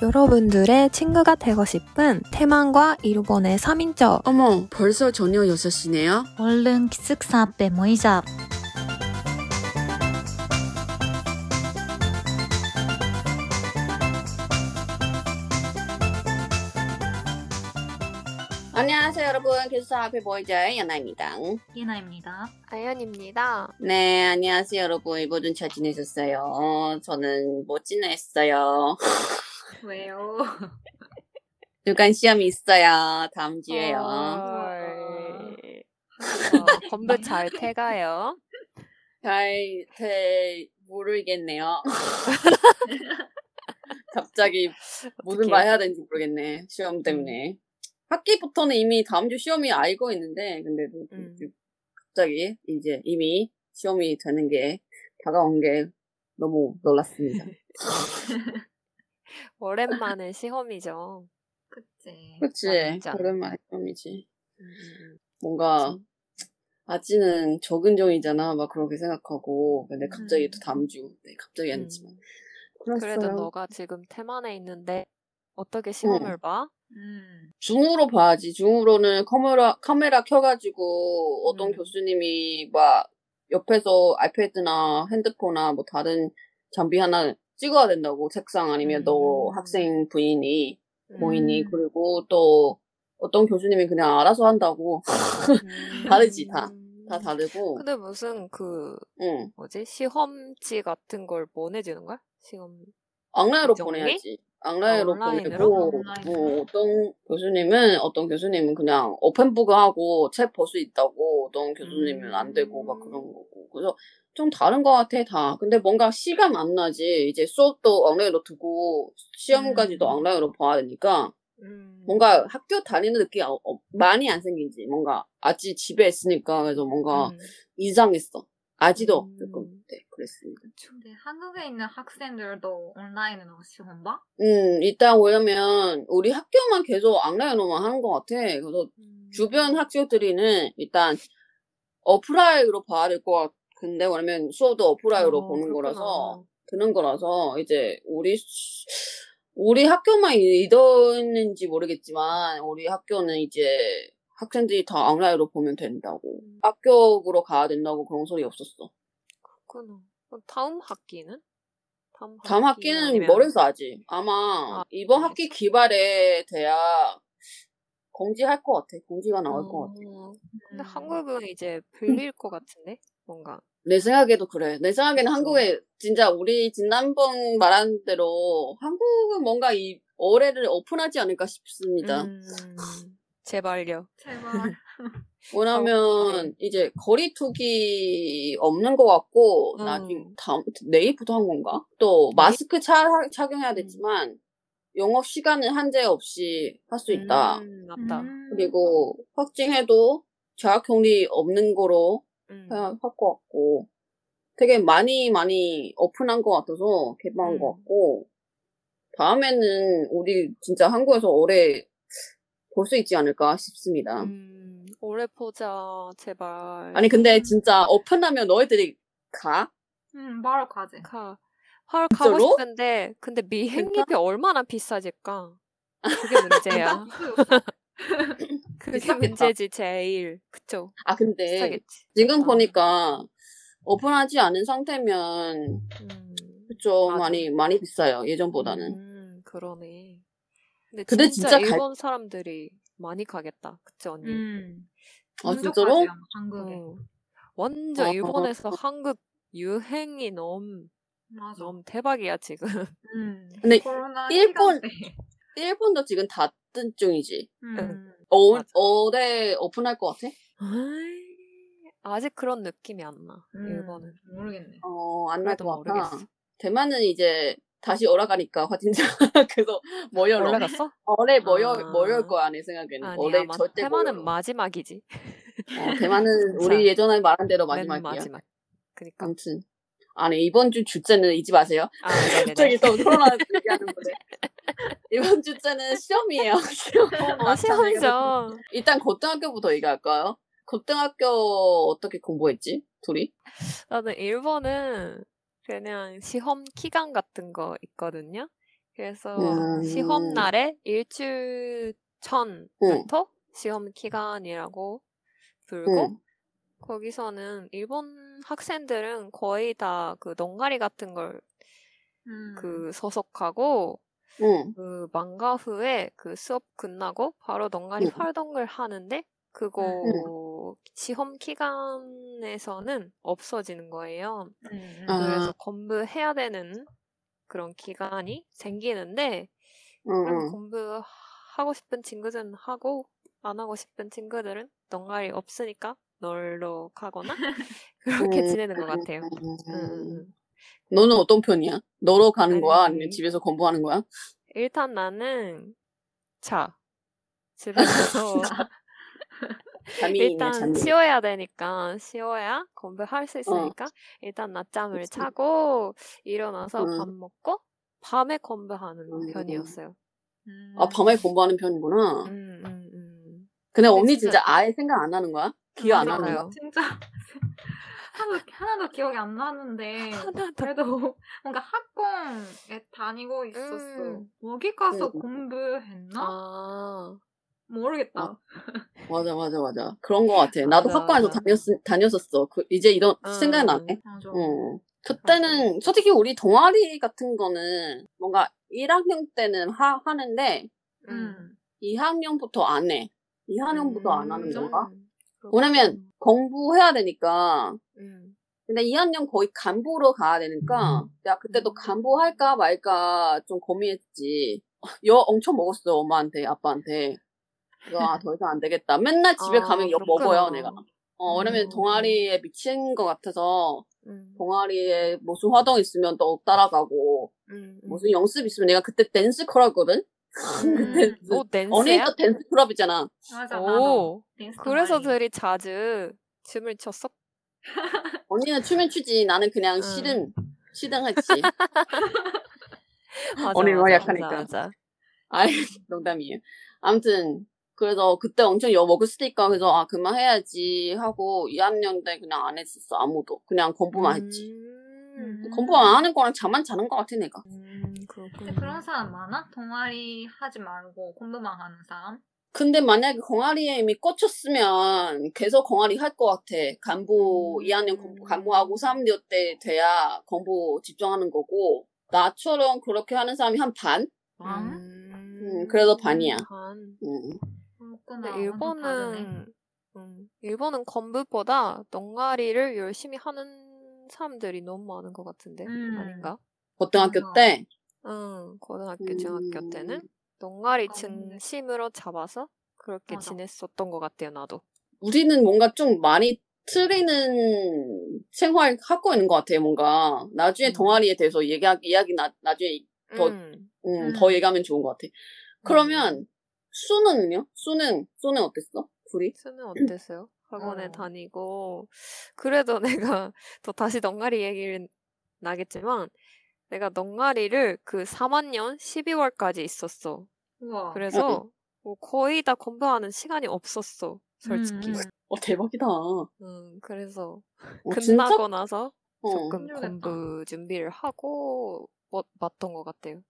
여러분들의 친구가 되고 싶은 태만과 일본의 3인조 어머, 벌써 저녁 6시네요? 얼른 기숙사 앞에 모이자. 안녕하세요, 여러분. 기숙사 앞에 보이자의 연아입니다. 예나입니다. 아연입니다. 네, 안녕하세요, 여러분. 이번 주잘 지내셨어요? 저는 못 지냈어요. 왜요? 주간 시험이 있어요. 다음 주에요. 헐. 어, 건부 잘 태가요. 잘, 잘, 모르겠네요. 갑자기 무슨. 말 해야 되는지 모르겠네. 시험 때문에. 학기부터는 이미 다음 주 시험이 알고 있는데, 근데 도 음. 갑자기 이제 이미 시험이 되는 게 다가온 게 너무 놀랐습니다. 오랜만에 시험이죠. 그치. 그치? 완전. 오랜만에 시험이지. 음, 뭔가, 아직은 적은 종이잖아. 막 그렇게 생각하고. 근데 갑자기 음. 또 다음 주. 네, 갑자기 아니지만. 음. 그랬어요. 그래도 너가 지금 태만에 있는데 어떻게 시험을 봐? 음. 중으로 봐야지. 중으로는 카메라, 카메라 켜가지고 어떤 음. 교수님이 막 옆에서 아이패드나 핸드폰이나 뭐 다른 장비 하나 찍어야 된다고. 책상 아니면 너 음. 학생 부인이, 고인이. 음. 그리고 또 어떤 교수님이 그냥 알아서 한다고. 음. 다르지, 다. 다 다르고. 근데 무슨 그 응. 뭐지 시험지 같은 걸 보내주는 거야? 시험 악라이로 정리? 보내야지. 악라이로? 보내고. 어, 어떤 교수님은, 어떤 교수님은 그냥 오픈북 하고 책 볼 수 있다고, 어떤 교수님은 안 되고, 막 그런 거고. 그래서 좀 다른 것 같아, 다. 근데 뭔가 시간 안 나지. 이제 수업도 악라이로 두고, 시험까지도 음. 악라이로 봐야 되니까, 음. 뭔가 학교 다니는 느낌이 어- 어, 많이 안 생긴지. 뭔가, 아직 집에 있으니까, 그래서 뭔가 음. 이상했어. 아직도 음. 조금, 네, 그랬습니다. 근데 한국에 있는 학생들도 온라인으로 시험 봐? 음, 일단 왜냐면 우리 학교만 계속 악라이로만 하는 것 같아. 그래서 음. 주변 학교들이는 일단 어플라이로 봐야 될 것 같은데 왜냐면 수업도 어플라이로 어, 보는 그렇구나. 거라서 드는 거라서 이제 우리 수- 우리 학교만 이러는지 모르겠지만 우리 학교는 이제 학생들이 다 악라이로 보면 된다고 음. 합격으로 가야 된다고 그런 소리 없었어. 그렇구나. 그럼 다음 학기는? 다음, 다음 학기 학기는 아니면- 모르겠어 아직. 아마 아, 이번 학기 기발에 돼야 공지할 것 같아. 공지가 나올 것 같아. 어, 근데 음. 한국은 이제 불릴 것 같은데 뭔가 내 생각에도 그래. 내 생각에는. 한국에 진짜 우리 지난번 말한 대로 한국은 뭔가 이 올해를 오픈하지 않을까 싶습니다. 음, 제발요. 제발. 왜냐면 이제 거리두기 없는 것 같고 음. 나중 다음 내일부터 한 건가? 또 마스크 차, 착용해야 되지만 영업 시간은 한제 없이 할 수 있다. 음, 맞다. 음. 그리고 확진해도 자가격리 없는 거로 음. 할것 같고 되게 많이 많이 오픈한 것 같아서 개방한 음. 것 같고 다음에는 우리 진짜 한국에서 오래 볼 수 있지 않을까 싶습니다. 음, 오래 보자, 제발. 아니 근데 진짜 오픈하면 너희들이 가? 음, 바로 가지. 가, 헐 가고 진짜로? 싶은데 근데 비행기비 얼마나 비싸질까? 그게 문제야. 그게. 문제지 제일. 그쵸? 아 근데 비싸겠지. 지금 아. 보니까 오픈하지 않은 상태면 음, 그쵸 맞아. 많이 많이 비싸요 예전보다는. 음, 그러네. 근데, 근데 진짜, 진짜 갈- 일본 사람들이 많이 가겠다. 그치 언니? 음. 아, 진짜로? 한국에. 어. 완전 어. 일본에서 한국 유행이 너무 맞아. 너무 대박이야 지금. 음. 근데 일본- 시간. 일본도 지금 닫 은 중이지. 음. 어. 올해 오픈할 것 같아? 아직 그런 느낌이 안 나. 음, 일본은. 모르겠네. 어, 안 날 것 같아. 모르겠어. 대만은 이제 다시 올라가니까 확진자 그래서 모여 올라갔어? 올해 모여 아. 모여올 거야 내 생각에는 아니 올해 아마 절대 테마는 모여. 마지막이지. 어, 대만은. 우리 예전에 말한 대로 맨 마지막이야. 마지막. 그니까. 아무튼 아니 이번 주 주제는 잊지 마세요. 아, 네네네. 갑자기 또 코로나 얘기하는 거네. 이번 주제는 시험이에요. 시험. 어, 시험이죠. 일단 고등학교부터 얘기할까요? 고등학교 어떻게 공부했지? 둘이? 나는 일본은 그냥 시험 기간 같은 거 있거든요. 그래서 음. 시험 날에 일주일 전부터 시험 기간이라고 불고 응. 거기서는 일본 학생들은 거의 다 그 농가리 같은 걸 음. 그 소속하고 응. 그 망가 후에 그 수업 끝나고 바로 농가리 응. 활동을 하는데 그거 시험 기간에서는 없어지는 거예요. 음. 아. 그래서 공부해야 되는 그런 기간이 생기는데 응. 그럼 응. 공부하고 싶은 친구들은 하고 안 하고 싶은 친구들은 농가리 없으니까 가거나 그렇게 음. 지내는 것 같아요. 음. 음, 음. 너는 어떤 편이야? 너로 가는 거야? 아니. 아니면 집에서 공부하는 거야? 일단 나는 자 집에서 일단 잠이. 쉬어야 되니까 쉬어야 공부할 수 있으니까 일단 낮잠을 그치. 자고 일어나서 응. 밥 먹고 밤에 공부하는 음. 편이었어요. 음. 아, 밤에 공부하는 편이구나. 음, 음, 음. 근데 근데 언니 진짜- 진짜 아예 생각 안 하는 거야? 기억 안 거야? 진짜 하나도, 하나도 기억이 안 나는데 하나도. 그래도 뭔가 학원에 다니고 있었어. 음. 여기 가서 음. 공부했나? 아, 모르겠다. 어. 맞아, 맞아, 맞아. 그런 거 같아. 나도 맞아, 학과에서 맞아. 다녔, 다녔었어. 그, 이제 이런 음. 생각 나네. 맞아. 어. 그때는 솔직히 우리 동아리 같은 거는 뭔가 1학년 때는 하, 하는데 음. 2학년부터 안 해. 2학년부터 안 하는 음, 건가? 그렇구나. 왜냐면 공부해야 되니까. 음. 근데 2학년 거의 간부로 가야 되니까 내가 그때도 간부 할까 말까 좀 고민했지. 여 엄청 먹었어 엄마한테 아빠한테. 이거 아, 더 이상 안 되겠다. 맨날 집에 아, 가면 약. 먹어요 내가. 어 왜냐면 음. 동아리에 미친 것 같아서 음. 동아리에 무슨 활동 있으면 또 따라가고 음, 음. 무슨 연습 있으면 내가 그때 댄스 클럽거든. 그때 음. 오, 댄스야? 언니도 댄스 클럽이잖아. 맞아, 나도. 오, 댄스 그래서 동아리. 들이 자주 춤을 췄어? 언니는 춤을 추지 나는 그냥 시늉했지. 맞아, 언니 너무 맞아, 약하니까. 맞아, 맞아. 아이, 농담이에요. 아무튼, 그래서 그때 엄청 여 먹었으니까, 그래서, 아, 그만해야지 하고, 2학년 때 그냥 안 했었어, 아무도. 그냥 공부만 했지. 음, 공부 안 하는 거랑 잠만 자는 것 같아, 내가. 음. 근데 그런 사람 많아? 동아리 하지 말고 공부만 하는 사람? 근데 만약에 공아리에 이미 꽂혔으면 계속 공아리 할 것 같아. 간부, 음. 2학년 공부, 간부하고 3학년 때 돼야 공부 집중하는 거고, 나처럼 그렇게 하는 사람이 한 반? 반? 음, 음, 그래도 반이야. 반. 음. 그렇구나. 근데. 일본은 음, 일본은 공부보다 농가리를 열심히 하는 사람들이 너무 많은 것 같은데 음. 아닌가? 고등학교. 때, 응, 고등학교, 음. 중학교 때는 농가리 아, 중심으로 잡아서 그렇게 맞아. 지냈었던 것 같아요, 나도. 우리는 뭔가 좀 많이 틀리는 생활 하고 있는 것 같아요, 뭔가. 나중에 음. 동아리에 대해서 얘기, 이야기 나, 나중에 더- 음. 음, 음. 더 얘기하면 좋은 것 같아. 그러면, 수는요? 수는, 수는 어땠어? 둘이? 수는 어땠어요? 학원에 어. 다니고 그래도 내가 또 다시 넝가리 얘기를 나겠지만 내가 넝가리를 그 3학년 12월까지 있었어. 우와. 그래서 뭐 거의 다 공부하는 시간이 없었어. 솔직히. 음, 음. 어, 대박이다. 어, 음, 그래서 진짜? 끝나고 나서 어. 조금 힘들겠다. 공부 준비를 하고 뭐, 맞던 것 같아요.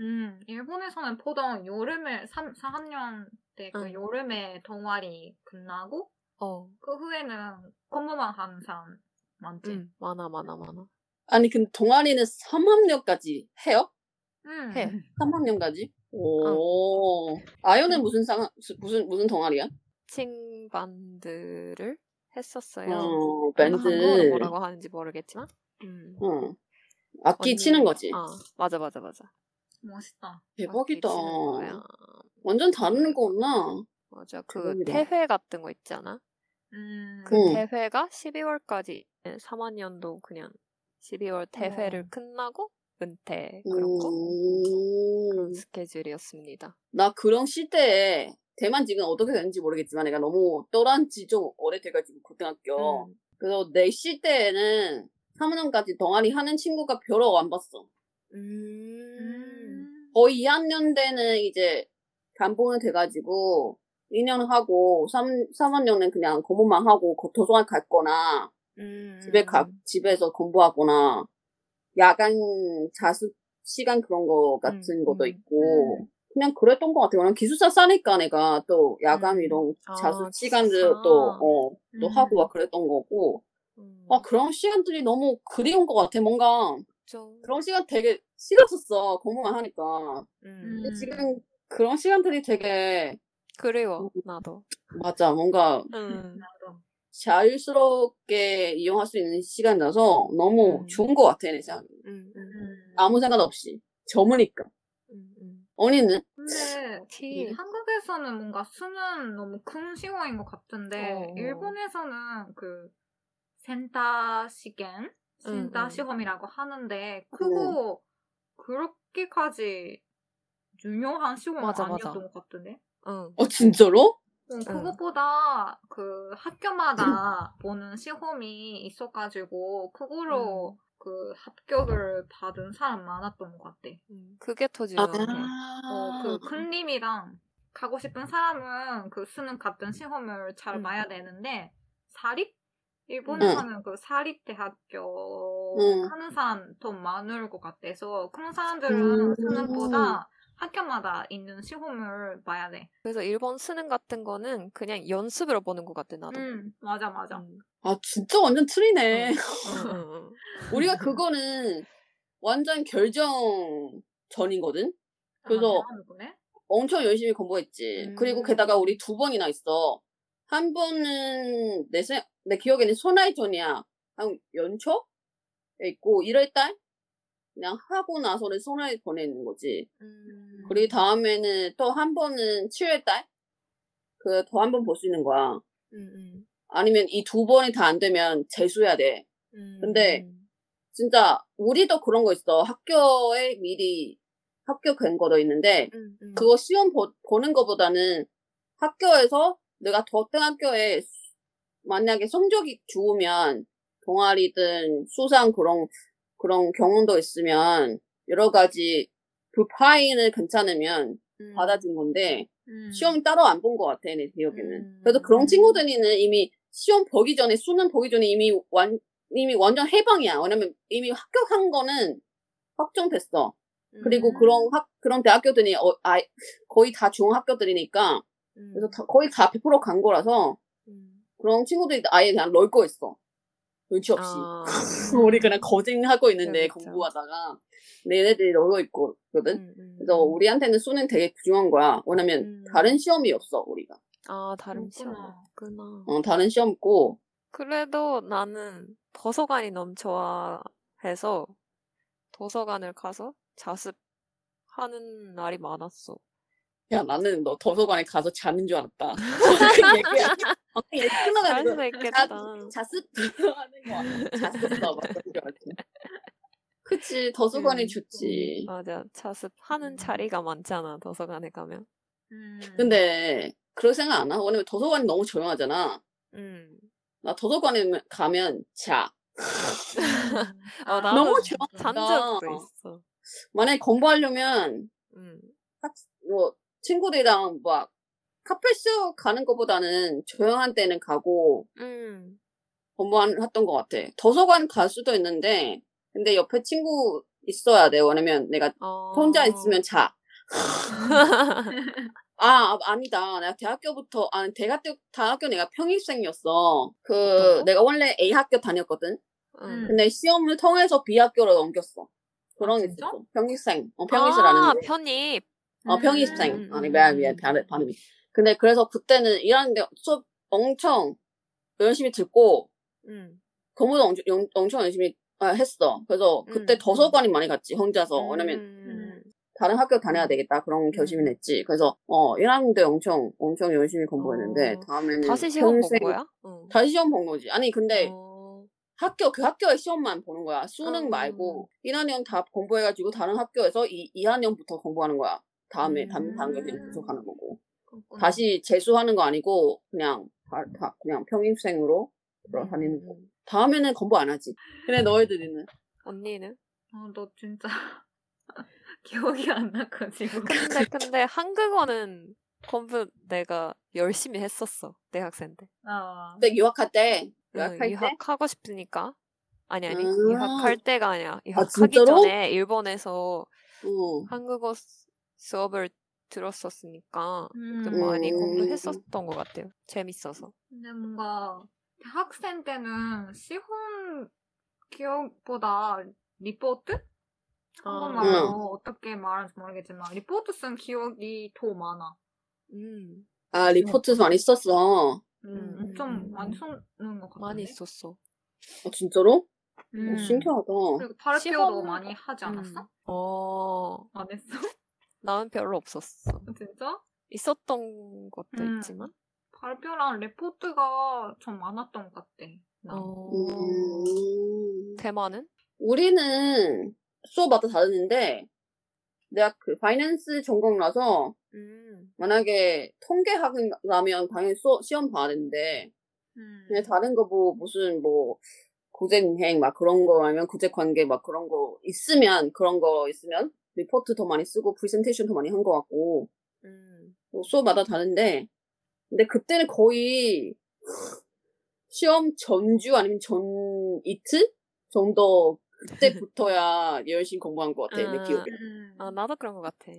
음, 일본에서는 보통 여름에 3, 4학년 때그 응. 여름에 동아리 끝나고 어, 그 후에는 공부만 하는 사람 많지. 음, 많아, 많아, 많아. 아니, 근데 동아리는 3학년까지 해요? 음. 해. 3학년까지? 오. 아연은 무슨 상, 무슨, 무슨 동아리야? 칭 반드를 했었어요. 어, 밴드. 뭐라고 하는지 모르겠지만. 음. 어. 악기 언니- 치는 거지. 아, 맞아, 맞아, 맞아. 멋있다. 대박이다. 완전 다른 거구나. 맞아. 그. 대회 같은 거 있잖아. 음. 그 응. 대회가 12월까지 3학년도 그냥 12월 대회를 어. 끝나고 은퇴 그런 거 음, 그런 스케줄이었습니다. 나 그런 시대에 대만 지금 어떻게 되는지 모르겠지만 내가 너무 떠난 지 좀 오래돼가지고 고등학교. 음. 그래서 내 시대에는 3학년까지 동아리 하는 친구가 별로 안 봤어. 음. 음. 거의 2학년 때는 이제 간부는 돼가지고 2년 하고 3, 3학년은 그냥 공부만 하고 고- 도서관 갔거나 음. 집에 가, 집에서 공부하거나 야간 자습, 시간 그런 거 같은 음, 것도 음. 있고 그냥 그랬던 것 같아요. 그냥 기숙사 싸니까 내가 또 야간 음. 이런 아, 자습 시간들 기숙사. 또, 어, 또 음. 하고 막 그랬던 거고 음, 아 그런 시간들이 너무 그리운 것 같아. 뭔가 좀, 그런 시간 되게 싫었었어. 공부만 하니까. 음, 근데 지금 그런 시간들이 되게 그리워, 나도. 맞아. 뭔가 음, 나도. 자유스럽게 이용할 수 있는 시간이라서 너무 음. 좋은 것 같아. 내 생각에. 음, 음, 음. 아무 생각 없이. 점으니까. 음, 음. 언니는? 근데 이 티. 한국에서는 뭔가 수는 너무 큰 시간인 것 같은데 어. 일본에서는 그 센터 시간, 센터 음. 시험이라고 하는데 그거 그렇게까지 중요한 시험 맞아, 아니었던 맞아. 것 같은데. 응. 어, 진짜로? 어, 그것보다 그 학교마다 보는 시험이 있어가지고 그거로 음. 그 합격을 받은 사람 많았던 것 같아. 음, 그게 더 아. 어, 그 큰님이랑 가고 싶은 사람은 그 수능 같은 시험을 잘 음. 봐야 되는데 사립 일본에서는 그 사립 대학교 응. 하는 사람 더 많을 것 같아서 그런 사람들은 음. 수능보다 학교마다 있는 시험을 봐야 돼. 그래서 일본 수능 같은 거는 그냥 연습으로 보는 것 같아, 나도. 음, 맞아, 맞아. 음. 아, 진짜 완전 틀리네. 우리가 그거는 완전 결정 전이거든? 그래서 아. 엄청 열심히 공부했지. 음. 그리고 게다가 우리 두 번이나 있어. 한 번은 내, 생, 내 기억에는 소나이 전이야. 한 연초에 있고, 1월달? 그냥 하고 나서는 소나이 보내는 거지. 음. 그리고 다음에는 또 한 번은 7월달? 그, 더 한 번 볼 수 있는 거야. 음, 음. 아니면 이 두 번이 다 안 되면 재수해야 돼. 음. 근데 진짜, 우리도 그런 거 있어. 학교에 미리 합격한 거도 있는데, 음, 음. 그거 시험 보, 보는 거보다는 학교에서 내가 고등학교에 만약에 성적이 좋으면 동아리든 수상 그런 그런 경험도 있으면 여러 가지 부파인을 괜찮으면 음. 받아준 건데 음. 시험 따로 안 본 것 같아 내 기억에는. 음. 그래서 그런 음. 친구들이는 이미 시험 보기 전에 수능 보기 전에 이미 완 이미 완전 해방이야. 왜냐면 이미 합격한 거는 확정됐어. 그리고 음. 그런 학 그런 대학교들이 어, 아, 거의 다 중학교들이니까 음. 그래서 다- 거의 다 100%간 거라서 음. 그런 친구들이 아예 그냥 널고 있어. 눈치 없이. 아. 우리 그냥 거짓하고 있는데 그렇죠. 공부하다가 얘네들이 널고 있거든. 음, 음, 그래서 음. 우리한테는 수능 되게 중요한 거야. 왜냐면 음. 다른 시험이 없어 우리가. 아, 다른 시험 그렇구나. 없구나. 어, 다른 시험 없고 그래도 나는 도서관이 너무 좋아해서 도서관을 가서 자습하는 날이 많았어. 야 나는 너 도서관에 가서 자는 줄 알았다. 그 얘기야. 어, 얘기 잘 끊어가지고 있겠다. 자습 하는 거. 잤었어 막 그런 줄 알았지. 그치 도서관이 음, 좋지. 맞아. 자습하는 음. 자리가 많잖아, 도서관에 가면. 음. 근데 그럴 생각 안 하? 왜냐면 도서관이 너무 조용하잖아. 음. 나 도서관에 가면 자. 어, 아, 너무 잔 좋아한다. 적도 있어. 만약에 공부하려면 음. 학- 뭐 친구들이랑 막 카페쇼 가는 것보다는 조용한 때는 가고 음. 공부했던 것 같아. 도서관 갈 수도 있는데 근데 옆에 친구 있어야 돼. 왜냐면 내가 어. 혼자 있으면 자. 아, 아, 니다 내가 대학교부터, 아니, 대학교, 대학교 내가 평일생이었어. 그, 어떤 거? 내가 원래 A 학교 다녔거든? 음. 근데 시험을 통해서 B 학교로 넘겼어. 그런 아, 게? 있었어. 평일생. 어, 아, 평일이라는 게. 편입. 어. 음, 아니, 음, 음. 발음, 발음이. 근데 그래서 그때는 일하는데 수업 엄청 열심히 듣고, 음. 공부도 엄청, 영- 엄청 열심히 아, 했어. 그래서 그때 음, 도서관이 많이 갔지, 혼자서. 왜냐면 음. 다른 학교 다녀야 되겠다. 그런 결심을 했지. 그래서, 어, 1학년 때 엄청, 엄청 열심히 공부했는데, 어, 다음에는. 다시 시험 본 평생- 거야? 응. 다시 시험 본 거지. 아니, 근데 어. 학교, 그 학교의 시험만 보는 거야. 수능 음. 말고, 1학년 다 공부해가지고 다른 학교에서 이, 2학년부터 공부하는 거야. 다음에, 음. 다음, 다음学年계속 가는 거고. 그렇구나. 다시 재수하는 거 아니고, 그냥, 다, 다 그냥 평일생으로 음, 다니는 음, 거. 음. 다음에는 공부 안 하지. 근데 너희들이는? 언니는? 어, 너 진짜 기억이 안 나가지고. 근데 근데 한국어는 공부 내가 열심히 했었어 대학생 때. 아, 근데 유학할 때, 응, 유학할 때? 유학하고 싶으니까 아니 아니 음. 유학할 때가 아니야. 아, 유학하기 진짜로? 전에 일본에서 어. 한국어 수- 수업을 들었었으니까 좀 음. 많이 음. 공부했었던 것 같아요. 재밌어서. 근데 뭔가 대학생 때는 시험 기억보다 리포트? 한국말로 아. 어떻게 말하는지 모르겠지만 리포트 쓴 기억이 더 많아. 음, 아 리포트 많이 썼어. 음, 음, 엄청 음, 많이 음. 쓰는 것 같은데. 많이 있었어. 어, 진짜로? 음. 어, 신기하다. 그리고 발표도 시험- 많이 하지 않았어? 음. 어, 안 했어? 나는 별로 없었어. 진짜? 있었던 것도 음. 있지만. 발표랑 레포트가 좀 많았던 것 같아. 나. 어, 음. 대만은? 우리는 수업마다 다르는데 내가 그 파이낸스 전공이라서 음, 만약에 통계학이라면 당연히 수, 시험 봐야 되는데 음. 그냥 다른 거 뭐 무슨 뭐 국제여행 막 그런 거 아니면 국제관계 막 그런 거 있으면 그런 거 있으면 리포트 더 많이 쓰고 프레젠테이션 더 많이 한 것 같고 음, 뭐 수업마다 다른데 근데 그때는 거의 시험 전주 아니면 전 이틀 정도 그때부터야 열심히 공부한 것 같아 내 아. 기억에 음. 아, 나도 그런 것 같아.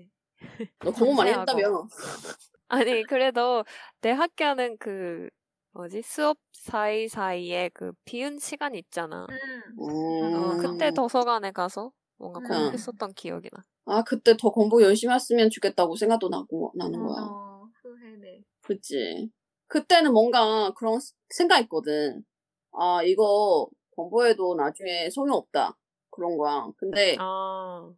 너 공부 많이. 했다며 아니, 그래도 대학교는 그, 뭐지? 수업 사이 사이에 그 비운 시간 있잖아. 음. 음. 어, 그때 도서관에 가서 뭔가 음. 공부했었던 기억이 나. 아 그때 더 공부 열심히 했으면 좋겠다고 생각도 나고 나는 거야 맞아. 후회돼. 그치. 그때는 뭔가 그런 스- 생각했거든. 아, 이거 공부해도 나중에 소용 없다. 그런 거야. 근데 아,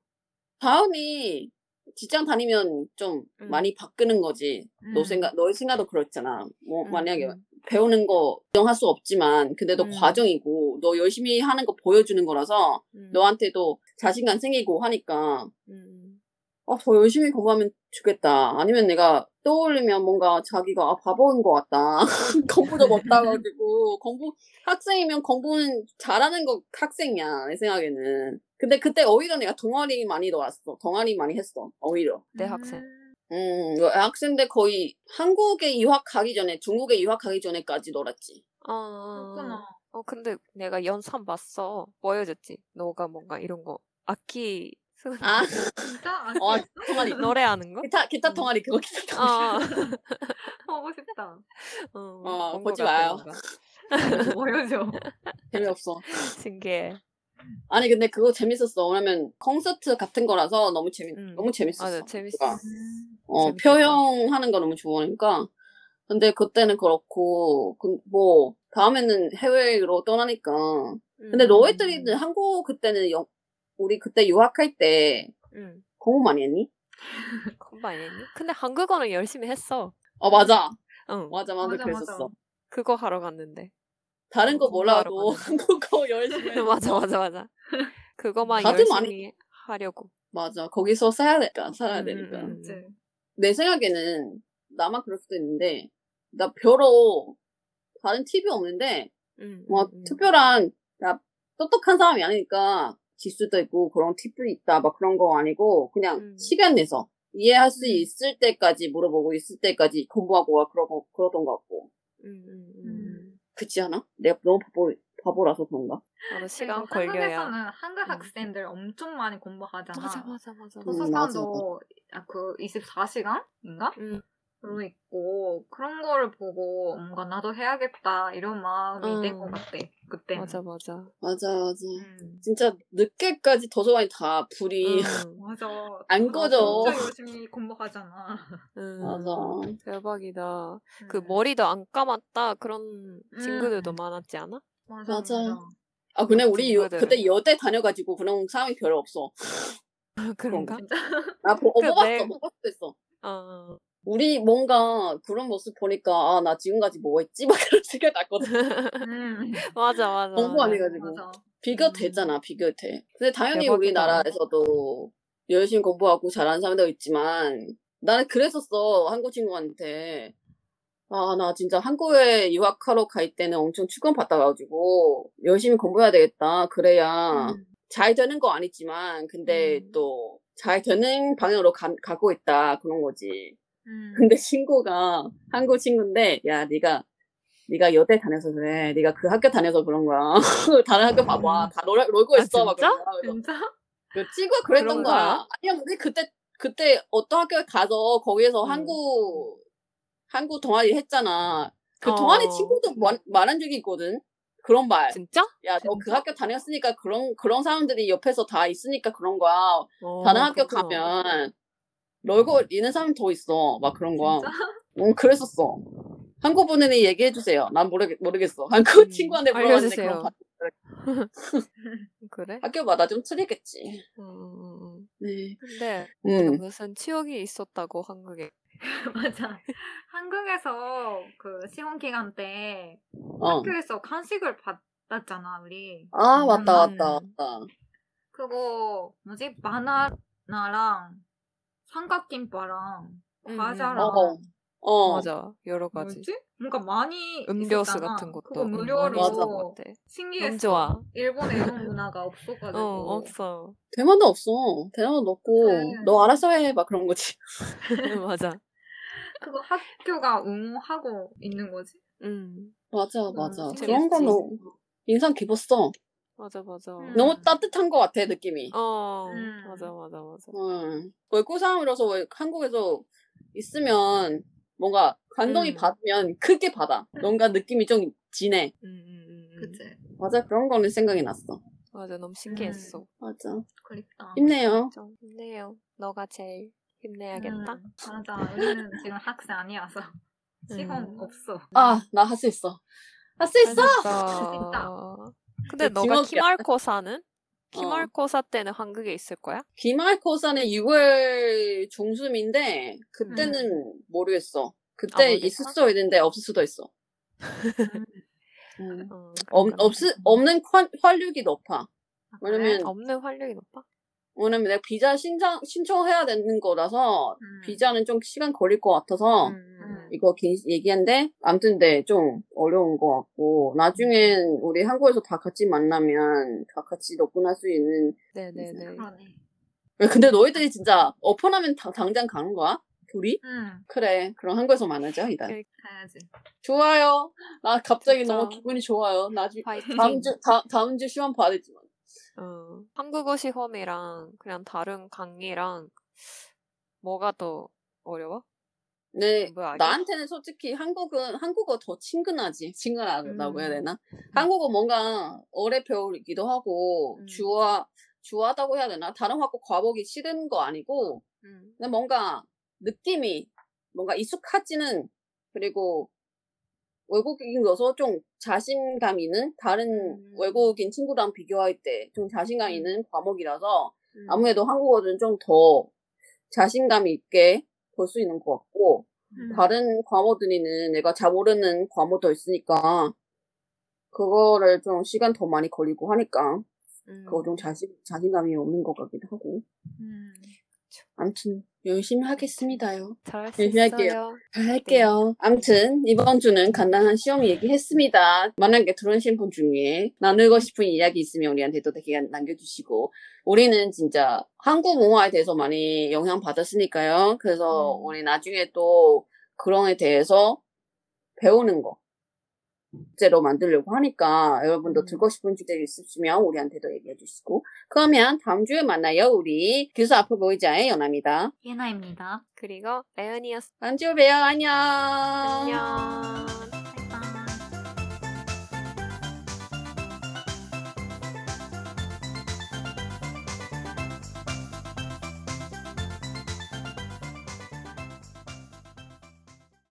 다은이 직장 다니면 좀 음. 많이 바꾸는 거지. 너 음. 생각, 너의 생각도 그렇잖아. 뭐, 음, 만약에 음. 배우는 거 인정할 수 없지만, 근데 도 음. 과정이고, 너 열심히 하는 거 보여주는 거라서, 음, 너한테도 자신감 생기고 하니까, 음, 아, 더 열심히 공부하면 좋겠다. 아니면 내가 떠올리면 뭔가 자기가 아, 바보인 것 같다. 공부도 못해가지고 공부 학생이면 공부는 잘하는 거 학생이야 내 생각에는. 근데 그때 오히려 내가 동아리 많이 놀았어. 동아리 많이 했어. 오히려. 대학생. 음. 음, 학생 때 거의 한국에 유학하기 전에 중국에 유학하기 전에까지 놀았지. 아, 그렇구나. 어, 근데 내가 연산 봤어. 보여줬지. 너가 뭔가 이런 거, 악기 아, 진짜? 안 어, 했어? 동아리. 노래하는 거? 기타 기타 음. 동아리 그거 기타 동아리. 어, 보고 싶다. 어, 어, 보지 마요. 보여줘. 재미없어. 신기해. 아니 근데 그거 재밌었어. 왜냐면 콘서트 같은 거라서 너무 재밌 음. 너무 재밌었어. 맞아, 재밌어. 그거가. 음. 어. 표현하는 거 너무 좋아하니까. 근데 그때는 그렇고, 그, 뭐, 다음에는 해외로 떠나니까. 근데 음, 너희들이 한국 그때는 영, 우리 그때 유학할 때 음, 공부 많이 했니? 컴바인 했니? 근데 한국어는 열심히 했어. 어, 맞아. 응, 맞아, 맞아. 맞아, 그랬었어. 맞아. 그거 하러 갔는데. 다른 거 공부하러 몰라도. 한국어 열심히. 맞아, 맞아, 맞아. 그거만 열심히 많이- 하려고. 맞아. 거기서 살아야 되니까, 살아야 음, 되니까. 음, 음. 내 생각에는 나만 그럴 수도 있는데, 나 별로 다른 팁이 없는데, 음, 뭐 음, 음. 특별한 나 똑똑한 사람이 아니니까 지수도 있고 그런 팁도 있다 막 그런 거 아니고 그냥 음. 시간 내서 이해할 수 음. 있을 때까지 물어보고 있을 때까지 공부하고 그러고 그러던 것 같고 음, 음, 음. 음. 그렇지 않아? 내가 너무 바보 바보라서 그런가? 나도 시간 그리고 걸려야. 한국에서는 한국 음. 학생들 엄청 많이 공부하잖아. 맞아, 맞아, 맞아. 음, 도서관도 아, 그 24시간인가? 음, 로 있고 그런 거를 보고 뭔가 나도 해야겠다 이런 마음이 된 음. 것 같아 그때는. 맞아, 맞아. 맞아 맞아 음. 진짜 늦게까지 도서관이 다 불이 응, 맞아. 안나 꺼져. 진짜 열심히 공부하잖아. 응. 맞아 대박이다. 그 음. 머리도 안 감았다 그런 친구들도 음. 많았지 않아? 맞아. 맞아. 맞아. 아 근데 우리 여. 그때 여대 다녀가지고 그런 사람이 별로 없어 그런가? 진짜. 나 보, 어, 그 뽑았어 내- 뽑았어 했어 어. 우리 뭔가 그런 모습 보니까 아 나 지금까지 뭐 했지 막 그런 생각 났거든 음. 맞아, 맞아. 공부 맞아. 안 해가지고 맞아. 비교되잖아 비교돼 근데 당연히 대박이다. 우리나라에서도 열심히 공부하고 잘하는 사람도 있지만 나는 그랬었어 한국 친구한테 아 나 진짜 한국에 유학하러 갈 때는 엄청 축원받아가지고 열심히 공부해야 되겠다 그래야 음. 잘 되는 거 아니지만 근데 음. 또잘 되는 방향으로 가, 가고 있다 그런 거지 음. 근데 친구가 한국 친구인데 야 네가 네가 여대 다녀서 그래 네가 그 학교 다녀서 그런 거야 다른 학교 봐봐 다 놀, 놀고 아, 있어 막 진짜? 그래서 진짜? 그 찍어 그랬던 거야. 거야? 아니야, 근데 그때 그때 어떤 학교에 가서 거기에서 음. 한국 한국 동아리 했잖아. 그 어. 동아리 친구도 말, 말한 적이 있거든. 그런 말. 진짜? 야, 너 그? 학교 다녔으니까 그런 그런 사람들이 옆에서 다 있으니까 그런 거야. 어, 다른 학교 그렇구나. 가면 너 얼굴 있는 사람 더 있어. 막 그런 거야. 진짜? 응, 그랬었어. 한국 분들이 얘기해 주세요. 난 모르겠 모르겠어. 한국 음, 친구한테 물어봤는데 알려주세요. 그런 바- 그래? 학교마다 좀 틀리겠지. 음, 음, 음. 네. 근데 음. 무슨 치욕이 있었다고 한국에. 맞아. 한국에서 그 시험 기간 때 어. 학교에서 간식을 받았잖아 우리. 아, 맞다, 음. 맞다, 맞다. 그거 뭐지 바나나랑 삼각김밥랑 음, 과자랑 어, 어. 맞아. 여러 가지. 뭐지? 뭔가 많이 음료수 있었잖아. 같은 것도 그거 음, 무료로 것 같아. 신기했어. 좋아. 일본에 이런 문화가 없어가지고. 어, 없어. 대만도 없어. 대만도 없고, 그래. 너 알아서 해. 막 그런 거지. 맞아. 그거 학교가 응원하고 있는 거지. 음. 맞아, 맞아. 음, 그런 재밌지. 거는 인상 깊었어. 맞아, 맞아. 음. 너무 따뜻한 것 같아, 느낌이. 어, 음. 맞아, 맞아, 맞아. 음. 외국 사람이라서 왜 한국에서 있으면 뭔가 감동이 음. 받으면 크게 받아. 뭔가 느낌이 좀 진해. 음, 음. 그치? 맞아, 그런 거는 생각이 났어. 맞아, 너무 신기했어. 맞아. 그립다. 힘내요. 좀 힘내요. 너가 제일 힘내야겠다. 음, 맞아. 우리는 지금 학생 아니어서 시험 음. 없어. 아, 나 할 수 있어. 할 수 있어! 진짜. 근데 그 너가 기막이야. 키말코사는? 키말코사 때는 한국에 있을 거야? 기말고사는 6월 중순인데 그때는 모르겠어. 그때 아? 있을 수도 있는데 없을 수도 있어. 음. 음. 어, 없, 그러니까. 없, 없는 활, 활력이 높아. 아, 왜냐면 그래? 없는 활력이 높아? 왜냐면 내가 비자 신청, 신청해야 되는 거라서 음. 비자는 좀 시간 걸릴 것 같아서 음, 음, 이거 긴 얘기한데 아무튼 네, 좀 어려운 것 같고 나중엔 우리 한국에서 다 같이 만나면 다 같이 덕분할 수 있는 네네네. 근데 너희들이 진짜 오픈하면 다- 당장 가는 거야? 둘이? 응. 그래 그럼 한국에서 만나자 오케이. 가야지. 좋아요 나 갑자기 진짜. 너무 기분이 좋아요 나중. 다음 주 다, 다음 주 시험 받았지만 어, 한국어 시험이랑 그냥 다른 강의랑 뭐가 더 어려워? 네 뭐야, 이게? 나한테는 솔직히 한국은 한국어 더 친근하지 친근하다고 해야 음. 되나 한국어 뭔가 오래 배우기도 하고 음. 주화 주하다고 해야 되나 다른 학교 과목이 싫은 거 아니고 음. 근데 뭔가 느낌이 뭔가 익숙하지는 그리고 외국인이어서 좀 자신감 있는 다른 음. 외국인 친구랑 비교할 때 좀 자신감 있는 과목이라서 음. 아무래도 한국어는 좀 더 자신감 있게 볼 수 있는 것 같고 음. 다른 과목들이는 내가 잘 모르는 과목도 있으니까 그거를 좀 시간 더 많이 걸리고 하니까 음. 그거 좀 자신, 자신감이 없는 것 같기도 하고 음. 아무튼 열심히 하겠습니다요. 잘할 수 열심히 있어요. 할게요. 잘 할게요. 아무튼 이번 주는 간단한 시험 얘기했습니다. 만약에 들으신 분 중에 나누고 싶은 이야기 있으면 우리한테도 되게 남겨주시고 우리는 진짜 한국 문화에 대해서 많이 영향 받았으니까요. 그래서 음. 우리 나중에 또 그런 에 대해서 배우는 거 제로 만들려고 하니까 여러분도 음. 듣고 싶은 주제 있으시면 우리한테도 얘기해 주시고 그러면 다음 주에 만나요. 우리 교수 앞에 보이자의 연아입니다. 예나입니다. 그리고 레연이었어. 다음 주에 봬요. 안녕. 안녕.